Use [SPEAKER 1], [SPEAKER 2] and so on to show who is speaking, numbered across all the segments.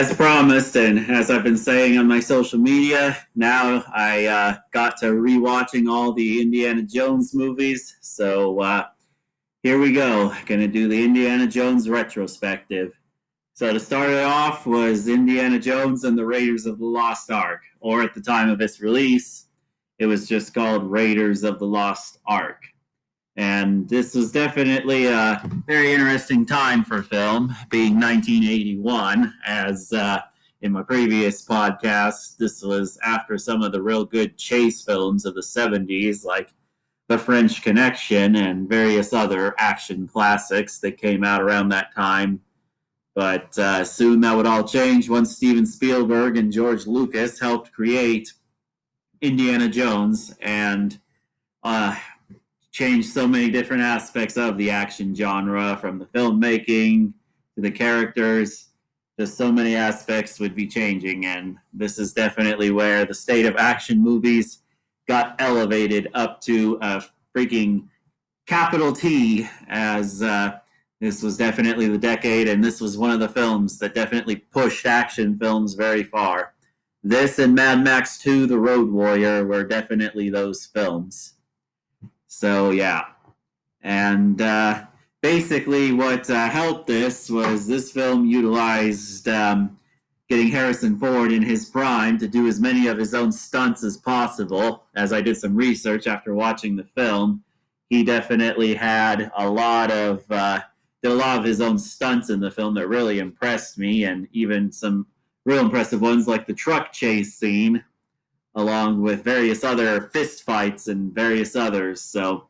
[SPEAKER 1] as promised, and as I've been saying on my social media, now I uh, got to rewatching all the Indiana Jones movies. So uh, here we go. Gonna do the Indiana Jones retrospective. So to start it off was Indiana Jones and the Raiders of the Lost Ark, or at the time of its release, it was just called Raiders of the Lost Ark. And this was definitely a very interesting time for film, being 1981. As uh, in my previous podcast, this was after some of the real good chase films of the 70s, like The French Connection and various other action classics that came out around that time. But uh, soon that would all change once Steven Spielberg and George Lucas helped create Indiana Jones and uh, change so many different aspects of the action genre from the filmmaking to the characters. Just so many aspects would be changing, and this is definitely where the state of action movies got elevated up to a freaking capital T as uh, this was definitely the decade, and this was one of the films that definitely pushed action films very far. This and Mad Max 2 The Road Warrior were definitely those films. So, yeah. And uh, basically, what uh, helped this was this film utilized um, getting Harrison Ford in his prime to do as many of his own stunts as possible. As I did some research after watching the film, he definitely had a lot of. Uh, did a lot of his own stunts in the film that really impressed me, and even some real impressive ones like the truck chase scene, along with various other fist fights and various others. So,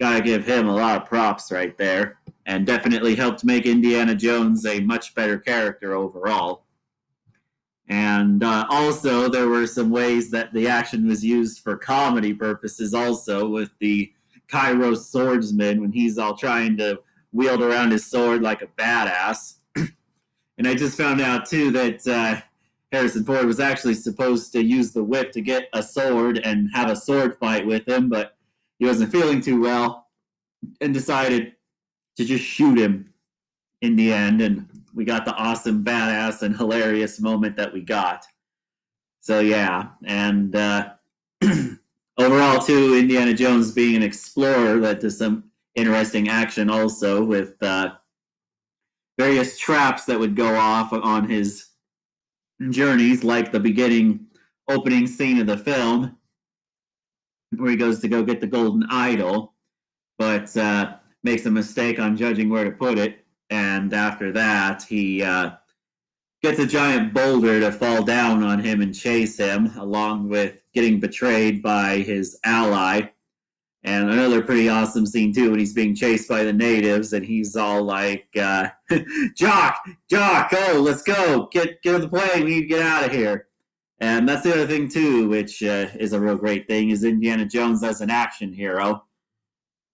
[SPEAKER 1] gotta give him a lot of props right there, and definitely helped make Indiana Jones a much better character overall. And uh, also, there were some ways that the action was used for comedy purposes, also, with the Cairo swordsman when he's all trying to wield around his sword like a badass. and I just found out too that uh, Harrison Ford was actually supposed to use the whip to get a sword and have a sword fight with him, but he wasn't feeling too well and decided to just shoot him in the end. And we got the awesome, badass, and hilarious moment that we got. So, yeah. And uh, overall, too, Indiana Jones being an explorer led to some interesting action also with uh, various traps that would go off on his journeys, like the beginning opening scene of the film, where he goes to go get the golden idol, but uh, makes a mistake on judging where to put it. And after that, he uh, gets a giant boulder to fall down on him and chase him, along with getting betrayed by his ally and another pretty awesome scene too when he's being chased by the natives and he's all like, uh, "Jock, Jock, go, let's go, get get on the plane, we need to get out of here." And that's the other thing too, which uh, is a real great thing, is Indiana Jones as an action hero.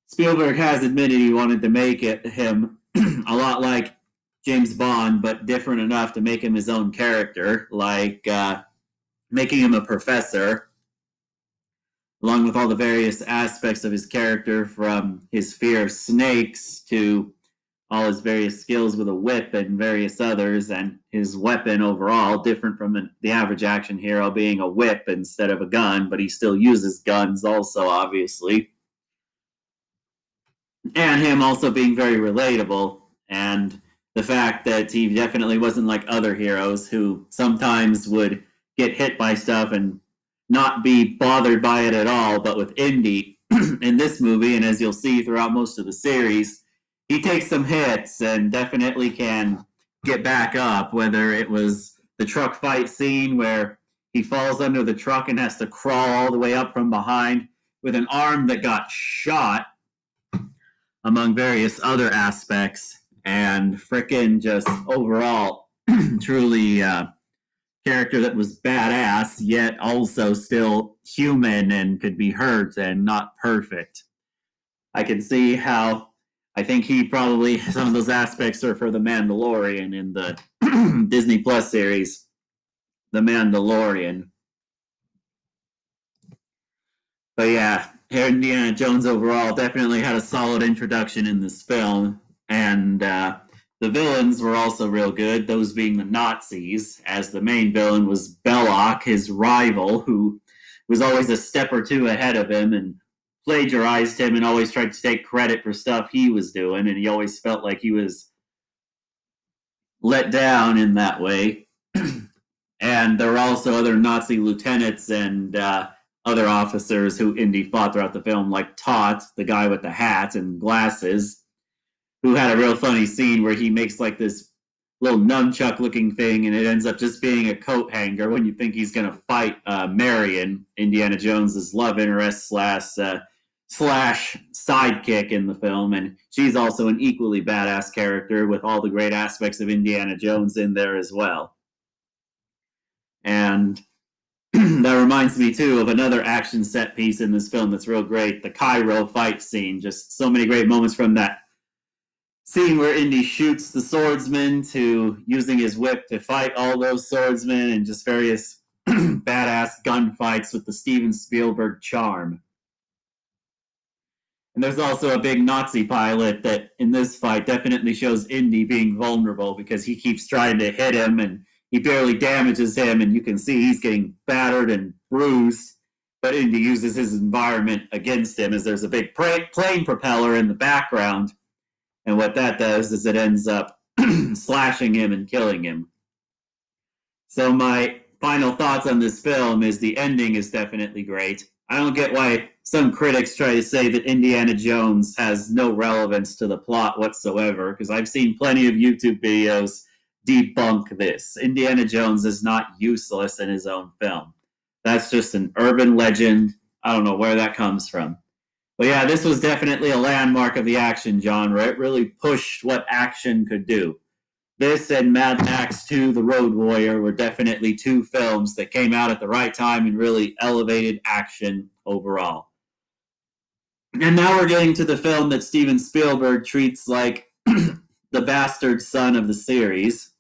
[SPEAKER 1] Spielberg has admitted he wanted to make it him a lot like James Bond, but different enough to make him his own character, like uh, making him a professor along with all the various aspects of his character, from his fear of snakes to all his various skills with a whip and various others, and his weapon overall, different from the average action hero being a whip instead of a gun, but he still uses guns also, obviously. And him also being very relatable, and the fact that he definitely wasn't like other heroes who sometimes would get hit by stuff and not be bothered by it at all. But with Indy in this movie, and as you'll see throughout most of the series, he takes some hits and definitely can get back up. Whether it was the truck fight scene where he falls under the truck and has to crawl all the way up from behind with an arm that got shot, among various other aspects, and frickin' just overall truly. Uh, character that was badass, yet also still human and could be hurt and not perfect. I can see how I think he probably some of those aspects are for the Mandalorian in the Disney Plus series, The Mandalorian. But yeah, Indiana Jones overall definitely had a solid introduction in this film, and uh, the villains were also real good, those being the Nazis, as the main villain was Belloq, his rival, who was always a step or two ahead of him and plagiarized him and always tried to take credit for stuff he was doing, and he always felt like he was let down in that way. and there were also other Nazi lieutenants and uh, other officers who Indy fought throughout the film, like Toht, the guy with the hat and glasses, who had a real funny scene where he makes like this little nunchuck looking thing and it ends up just being a coat hanger when you think he's going to fight uh, Marion, Indiana Jones's love interest slash uh, slash sidekick in the film, and she's also an equally badass character with all the great aspects of Indiana Jones in there as well. And that reminds me too of another action set piece in this film that's real great the Cairo fight scene. Just so many great moments from that scene where Indy shoots the swordsman to using his whip to fight all those swordsmen and just various badass gunfights with the Steven Spielberg charm. And there's also a big Nazi pilot that in this fight definitely shows Indy being vulnerable because he keeps trying to hit him and he barely damages him, and you can see he's getting battered and bruised. But Indy uses his environment against him as there's a big plane propeller in the background. And what that does is it ends up slashing him and killing him. So, my final thoughts on this film is the ending is definitely great. I don't get why some critics try to say that Indiana Jones has no relevance to the plot whatsoever, because I've seen plenty of YouTube videos debunk this. Indiana Jones is not useless in his own film. That's just an urban legend. I don't know where that comes from. But yeah, this was definitely a landmark of the action genre. It really pushed what action could do. This and Mad Max 2 The Road Warrior were definitely two films that came out at the right time and really elevated action overall. And now we're getting to the film that Steven Spielberg treats like the bastard son of the series,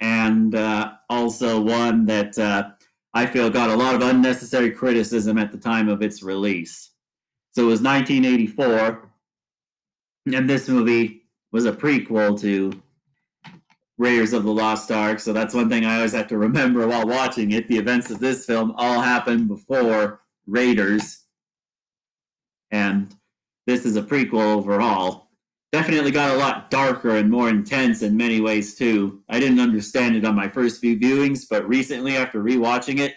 [SPEAKER 1] and uh, also one that uh, I feel got a lot of unnecessary criticism at the time of its release. So it was 1984, and this movie was a prequel to Raiders of the Lost Ark. So that's one thing I always have to remember while watching it. The events of this film all happened before Raiders. And this is a prequel overall. Definitely got a lot darker and more intense in many ways too. I didn't understand it on my first few viewings, but recently after rewatching it,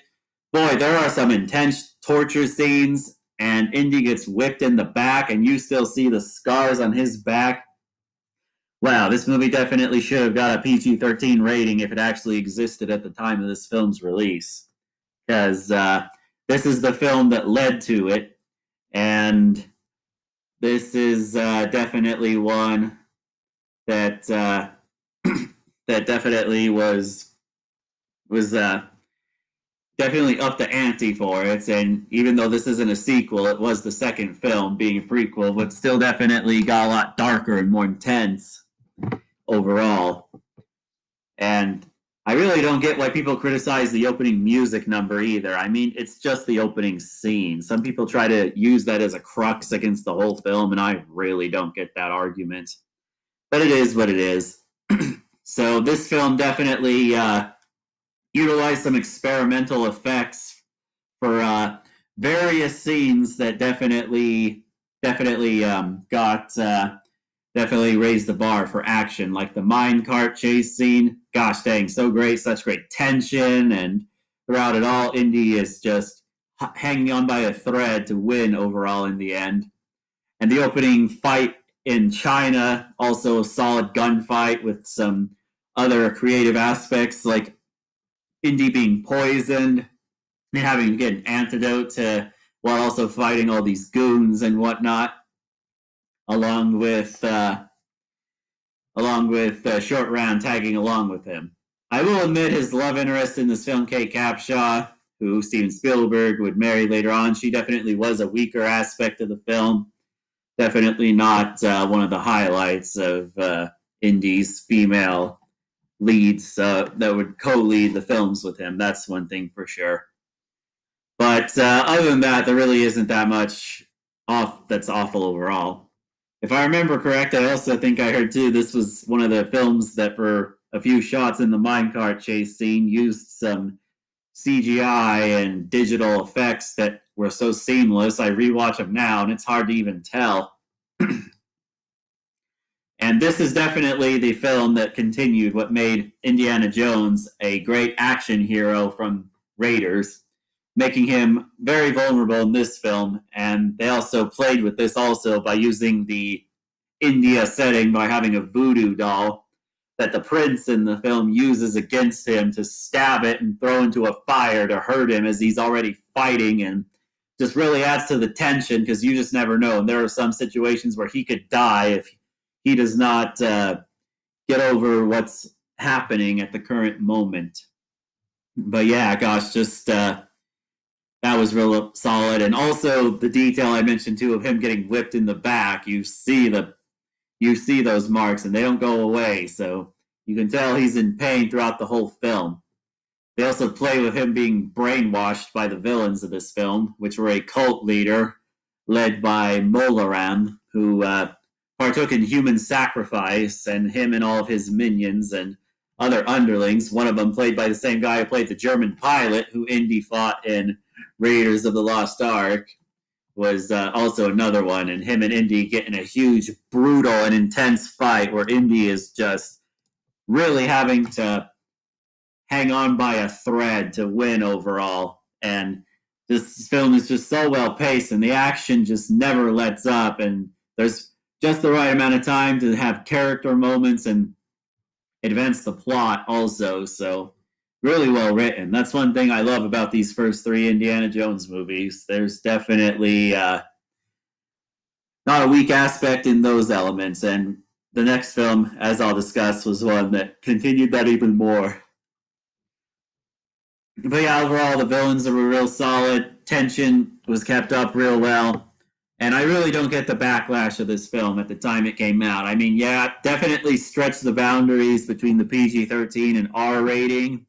[SPEAKER 1] boy, there are some intense torture scenes and Indy gets whipped in the back and you still see the scars on his back wow, this movie definitely should have got a PG 13 rating if it actually existed at the time of this film's release. Because uh, this is the film that led to it. And this is uh, definitely one that uh, that definitely was was uh, definitely up the ante for it. And even though this isn't a sequel, it was the second film being a prequel, but still definitely got a lot darker and more intense overall. And I really don't get why people criticize the opening music number either. I mean, it's just the opening scene. Some people try to use that as a crux against the whole film, and I really don't get that argument. But it is what it is. so this film definitely uh, utilized some experimental effects for uh, various scenes that definitely definitely um, got uh, definitely raised the bar for action, like the minecart chase scene. Gosh dang, so great, such great tension, and throughout it all, Indy is just hanging on by a thread to win overall in the end. And the opening fight in China, also a solid gunfight with some other creative aspects, like Indy being poisoned and having to get an antidote to while also fighting all these goons and whatnot along with uh, along with uh, Short Round tagging along with him. I will admit his love interest in this film, Kate Capshaw, who Steven Spielberg would marry later on, she definitely was a weaker aspect of the film. Definitely not uh, one of the highlights of uh, Indy's female leads uh, that would co-lead the films with him. That's one thing for sure. But uh, other than that, there really isn't that much off that's awful overall. if I remember correct, I also think I heard too this was one of the films that for a few shots in the minecart chase scene used some CGI and digital effects that were so seamless. I rewatch them now and it's hard to even tell. and this is definitely the film that continued what made Indiana Jones a great action hero from Raiders, making him very vulnerable in this film. And they also played with this also by using the India setting by having a voodoo doll that the prince in the film uses against him to stab it and throw into a fire to hurt him as he's already fighting and just really adds to the tension because you just never know. And there are some situations where he could die if he does not uh, get over what's happening at the current moment. But yeah, gosh, just uh, that was real solid. And also the detail I mentioned too of him getting whipped in the back. You see the you see those marks and they don't go away. So you can tell he's in pain throughout the whole film. They also play with him being brainwashed by the villains of this film, which were a cult leader led by Mola Ram, who uh, partook in human sacrifice, and him and all of his minions and other underlings. One of them played by the same guy who played the German pilot who Indy fought in Raiders of the Lost Ark was uh, also another one, and him and Indy getting a huge, brutal, and intense fight where Indy is just really having to hang on by a thread to win overall. And this film is just so well paced, and the action just never lets up, and there's just the right amount of time to have character moments and advance the plot also. So really well written. That's one thing I love about these first three Indiana Jones movies. There's definitely uh, not a weak aspect in those elements, and the next film, as I'll discuss, was one that continued that even more. But yeah, overall, the villains were real solid. Tension was kept up real well. And I really don't get the backlash of this film at the time it came out. I mean, yeah, definitely stretched the boundaries between the PG 13 and R rating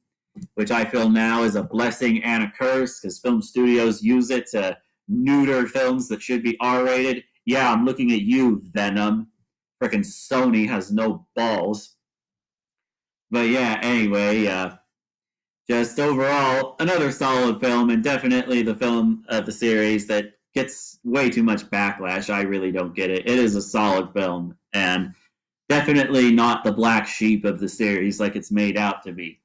[SPEAKER 1] which I feel now is a blessing and a curse because film studios use it to neuter films that should be R rated. Yeah, I'm looking at you, Venom. Freaking Sony has no balls. But yeah, anyway, uh, just overall, another solid film, and definitely the film of the series that gets way too much backlash. I really don't get it. It is a solid film, and definitely not the black sheep of the series like it's made out to be.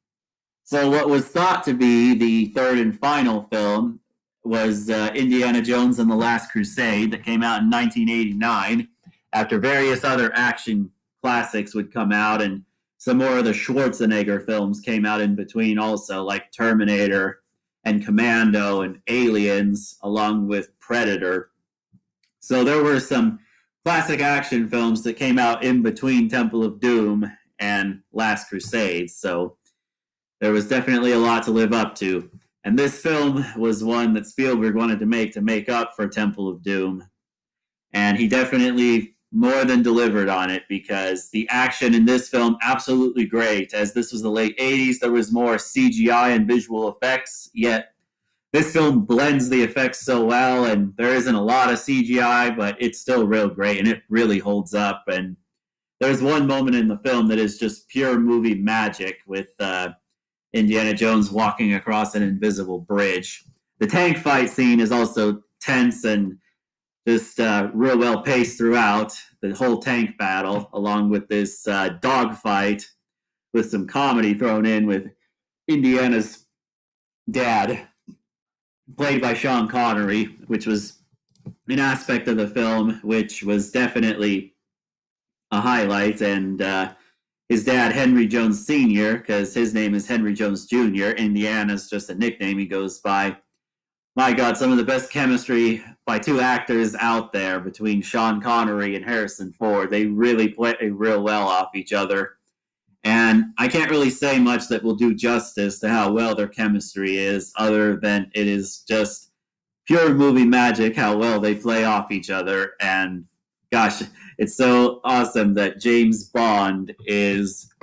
[SPEAKER 1] So, what was thought to be the third and final film was uh, Indiana Jones and the Last Crusade that came out in 1989 after various other action classics would come out and some more of the Schwarzenegger films came out in between also like Terminator and Commando and Aliens along with Predator. So there were some classic action films that came out in between Temple of Doom and Last Crusade. So there was definitely a lot to live up to. And this film was one that Spielberg wanted to make to make up for Temple of Doom. And he definitely more than delivered on it because the action in this film absolutely great as this was the late 80s there was more cgi and visual effects yet this film blends the effects so well and there isn't a lot of cgi but it's still real great and it really holds up and there's one moment in the film that is just pure movie magic with uh, Indiana Jones walking across an invisible bridge. The tank fight scene is also tense and just uh, real well paced throughout the whole tank battle, along with this uh, dogfight with some comedy thrown in with Indiana's dad, played by Sean Connery, which was an aspect of the film which was definitely a highlight and uh, his dad, Henry Jones Sr., because his name is Henry Jones Jr., Indiana's just a nickname he goes by. My God, some of the best chemistry by two actors out there between Sean Connery and Harrison Ford. They really play real well off each other. And I can't really say much that will do justice to how well their chemistry is, other than it is just pure movie magic how well they play off each other. And gosh, it's so awesome that James Bond is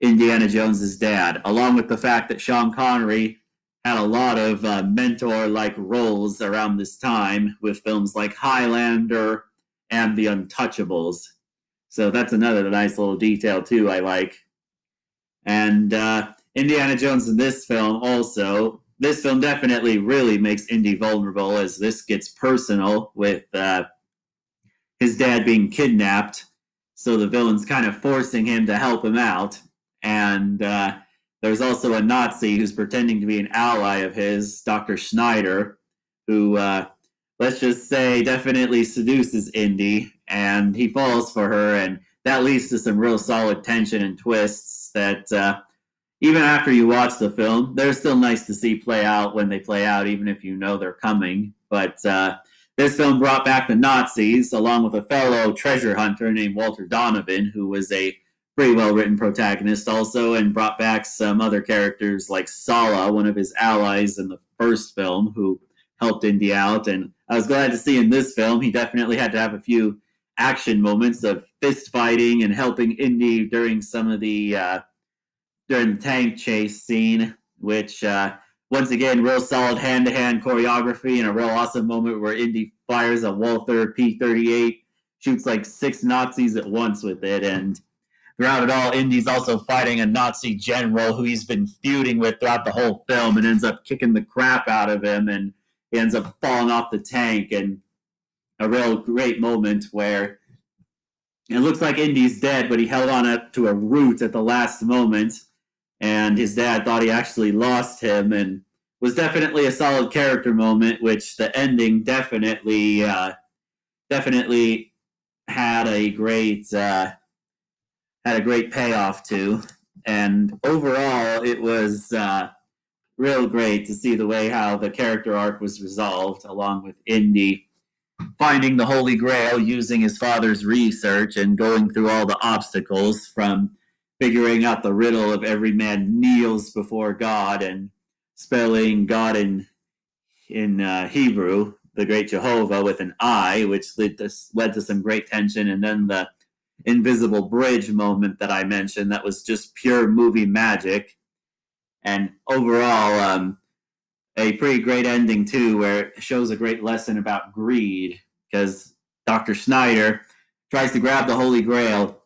[SPEAKER 1] Indiana Jones's dad, along with the fact that Sean Connery had a lot of uh, mentor-like roles around this time with films like Highlander and the Untouchables. So that's another nice little detail too. I like. And uh, Indiana Jones in this film also. This film definitely really makes Indy vulnerable as this gets personal with uh, his dad being kidnapped. So the villain's kind of forcing him to help him out. And uh, there's also a Nazi who's pretending to be an ally of his, Dr. Schneider, who, uh, let's just say, definitely seduces Indy, and he falls for her, and that leads to some real solid tension and twists that, uh, even after you watch the film, they're still nice to see play out when they play out, even if you know they're coming. But uh, this film brought back the Nazis, along with a fellow treasure hunter named Walter Donovan, who was a pretty well written protagonist also, and brought back some other characters like Sallah, one of his allies in the first film, who helped Indy out. And I was glad to see in this film, he definitely had to have a few action moments of fist fighting and helping Indy during some of the uh, during the tank chase scene, which uh, once again, real solid hand to hand choreography and a real awesome moment where Indy fires a Walther P 38, shoots like six Nazis at once with it. And throughout it all, Indy's also fighting a Nazi general who he's been feuding with throughout the whole film and ends up kicking the crap out of him. And he ends up falling off the tank. And a real great moment where it looks like Indy's dead, but he held on up to a root at the last moment and his dad thought he actually lost him and was definitely a solid character moment which the ending definitely uh, definitely had a great uh, had a great payoff to. And overall it was uh, real great to see the way how the character arc was resolved along with indy finding the holy grail using his father's research and going through all the obstacles from figuring out the riddle of every man kneels before God and spelling God in in uh, Hebrew, the great Jehovah with an I, which led to, led to some great tension, and then the invisible bridge moment that I mentioned that was just pure movie magic, and overall, um, a pretty great ending too, where it shows a great lesson about greed because Dr. Schneider tries to grab the Holy Grail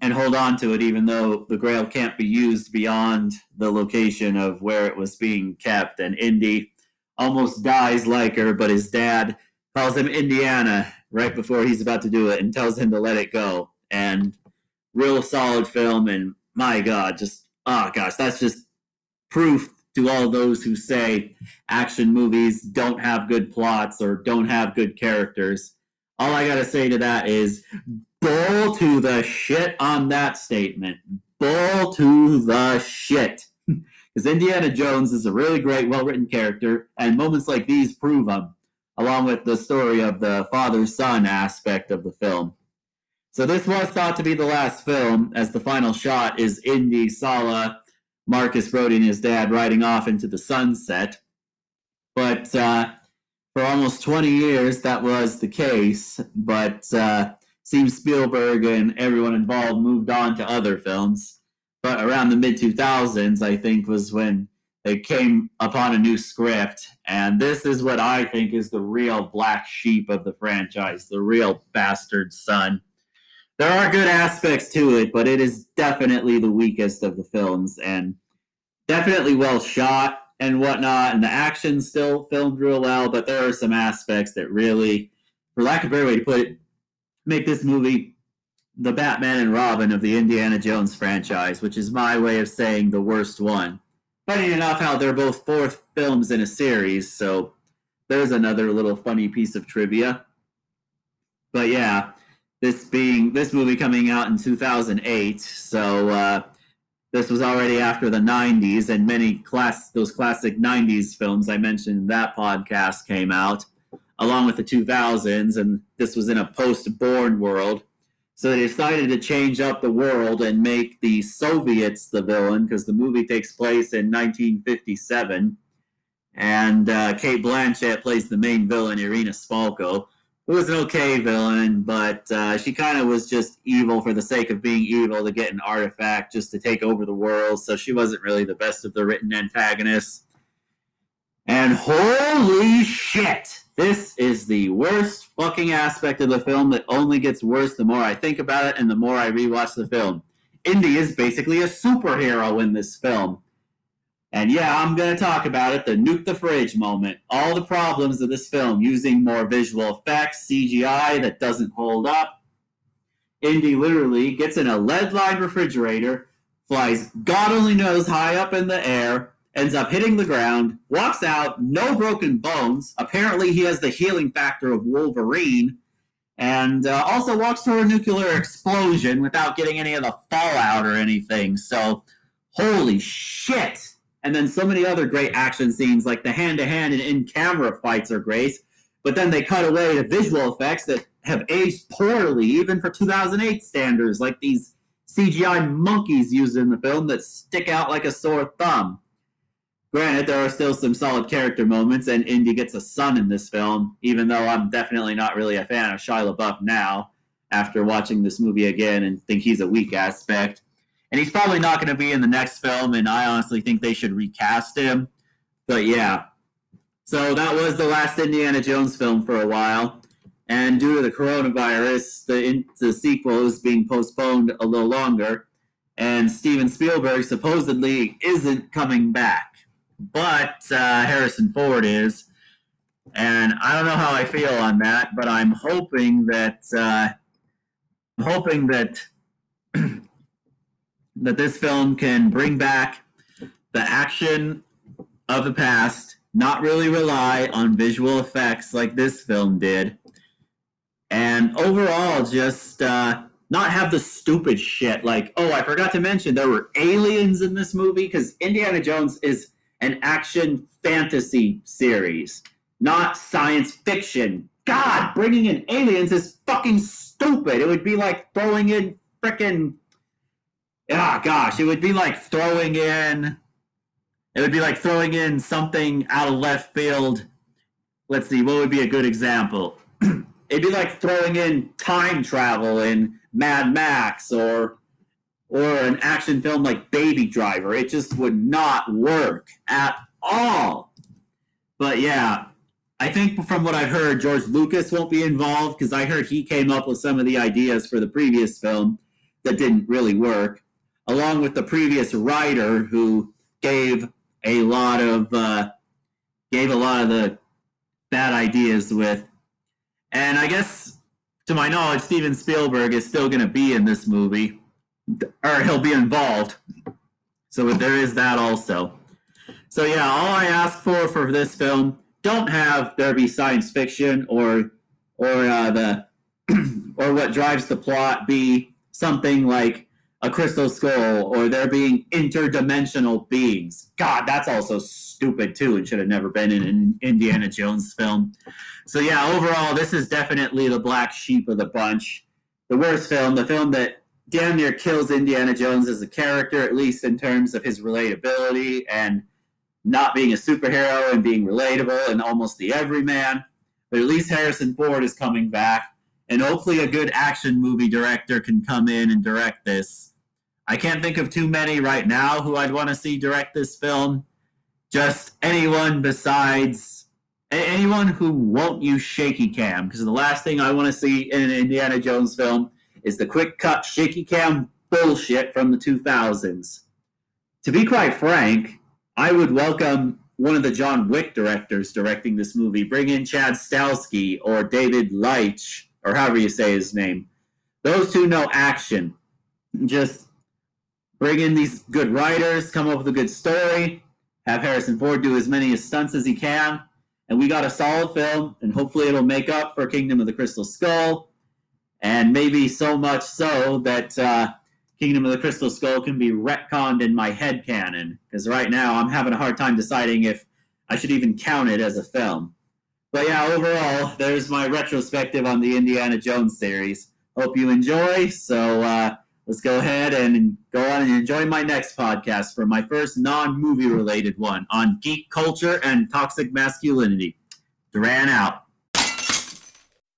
[SPEAKER 1] and hold on to it, even though the Grail can't be used beyond the location of where it was being kept. And Indy almost dies like her, but his dad calls him Indiana right before he's about to do it and tells him to let it go. And real solid film. And my God, just, oh gosh, that's just proof to all those who say action movies don't have good plots or don't have good characters. All I got to say to that is bull to the shit on that statement. Bull to the shit. Because Indiana Jones is a really great, well written character, and moments like these prove him, along with the story of the father son aspect of the film. So, this was thought to be the last film, as the final shot is Indy, Sallah, Marcus Brody, and his dad riding off into the sunset. But uh, for almost 20 years, that was the case. But uh, Steven Spielberg and everyone involved moved on to other films. But around the mid 2000s, I think, was when they came upon a new script. And this is what I think is the real black sheep of the franchise, the real bastard son. There are good aspects to it, but it is definitely the weakest of the films and definitely well shot and whatnot. And the action still filmed real well, but there are some aspects that really, for lack of a better way to put it, make this movie the Batman and Robin of the Indiana Jones franchise, which is my way of saying the worst one. Funny enough, how they're both fourth films in a series, so there's another little funny piece of trivia. But yeah, this being this movie coming out in 2008, so uh, this was already after the 90s, and many class those classic 90s films I mentioned that podcast came out along with the 2000s, and this was in a post-Bourne world. So they decided to change up the world and make the Soviets the villain because the movie takes place in 1957. And uh, Cate Blanchett plays the main villain, Irina Spalko, who was an okay villain, but uh, she kind of was just evil for the sake of being evil to get an artifact just to take over the world. So she wasn't really the best of the written antagonists. And holy shit! This is the worst fucking aspect of the film that only gets worse the more I think about it and the more I rewatch the film. Indy is basically a superhero in this film. And yeah, I'm going to talk about it the nuke the fridge moment. All the problems of this film using more visual effects, CGI that doesn't hold up. Indy literally gets in a lead lined refrigerator, flies God only knows high up in the air, ends up hitting the ground, walks out, no broken bones. Apparently, he has the healing factor of Wolverine, and uh, also walks through a nuclear explosion without getting any of the fallout or anything. So, holy shit! And then so many other great action scenes, like the hand to hand and in camera fights, are great. But then they cut away to visual effects that have aged poorly, even for 2008 standards, like these CGI monkeys used in the film that stick out like a sore thumb. Granted, there are still some solid character moments, and Indy gets a son in this film, even though I'm definitely not really a fan of Shia LaBeouf now after watching this movie again and think he's a weak aspect. And he's probably not going to be in the next film, and I honestly think they should recast him. But yeah. So that was the last Indiana Jones film for a while. And due to the coronavirus, the, the sequel is being postponed a little longer. And Steven Spielberg supposedly isn't coming back but uh, Harrison Ford is. And I don't know how I feel on that, but I'm hoping that uh, I'm hoping that that this film can bring back the action of the past, not really rely on visual effects like this film did, and overall just uh, not have the stupid shit like, oh, I forgot to mention there were aliens in this movie because Indiana Jones is an action fantasy series, not science fiction. God, bringing in aliens is fucking stupid. It would be like throwing in frickin' ah gosh, it would be like throwing in it would be like throwing in something out of left field. Let's see, what would be a good example? It'd be like throwing in time travel in Mad Max or or an action film like Baby Driver. It just would not work at all. But yeah, I think from what I've heard, George Lucas won't be involved because I heard he came up with some of the ideas for the previous film that didn't really work, along with the previous writer who gave a lot of uh, gave a lot of the bad ideas with. And I guess, to my knowledge, Steven Spielberg is still going to be in this movie or he'll be involved. So there is that also. So yeah, all I ask for for this film, don't have there be science fiction or or uh, the or what drives the plot be something like a crystal skull or there being interdimensional beings. God, that's also stupid too and should have never been in an Indiana Jones film. So yeah, overall, this is definitely the black sheep of the bunch. The worst film, the film that damn near kills Indiana Jones as a character, at least in terms of his relatability and not being a superhero and being relatable and almost the everyman. But at least Harrison Ford is coming back, and hopefully a good action movie director can come in and direct this. I can't think of too many right now who I'd want to see direct this film. Just anyone besides anyone who won't use shaky cam, because the last thing I want to see in an Indiana Jones film is the quick cut shaky cam bullshit from the 2000s. To be quite frank, I would welcome one of the John Wick directors directing this movie. Bring in Chad Stahelski or David Leitch, or however you say his name. Those two know action. Just bring in these good writers, come up with a good story, have Harrison Ford do as many stunts as he can, and we got a solid film, and hopefully it'll make up for Kingdom of the Crystal Skull and maybe so much so that uh, Kingdom of the Crystal Skull can be retconned in my head canon. Because right now I'm having a hard time deciding if I should even count it as a film. But yeah, overall, there's my retrospective on the Indiana Jones series. Hope you enjoy. So uh, let's go ahead and go on and enjoy my next podcast for my first non movie related one on geek culture and toxic masculinity. Duran out.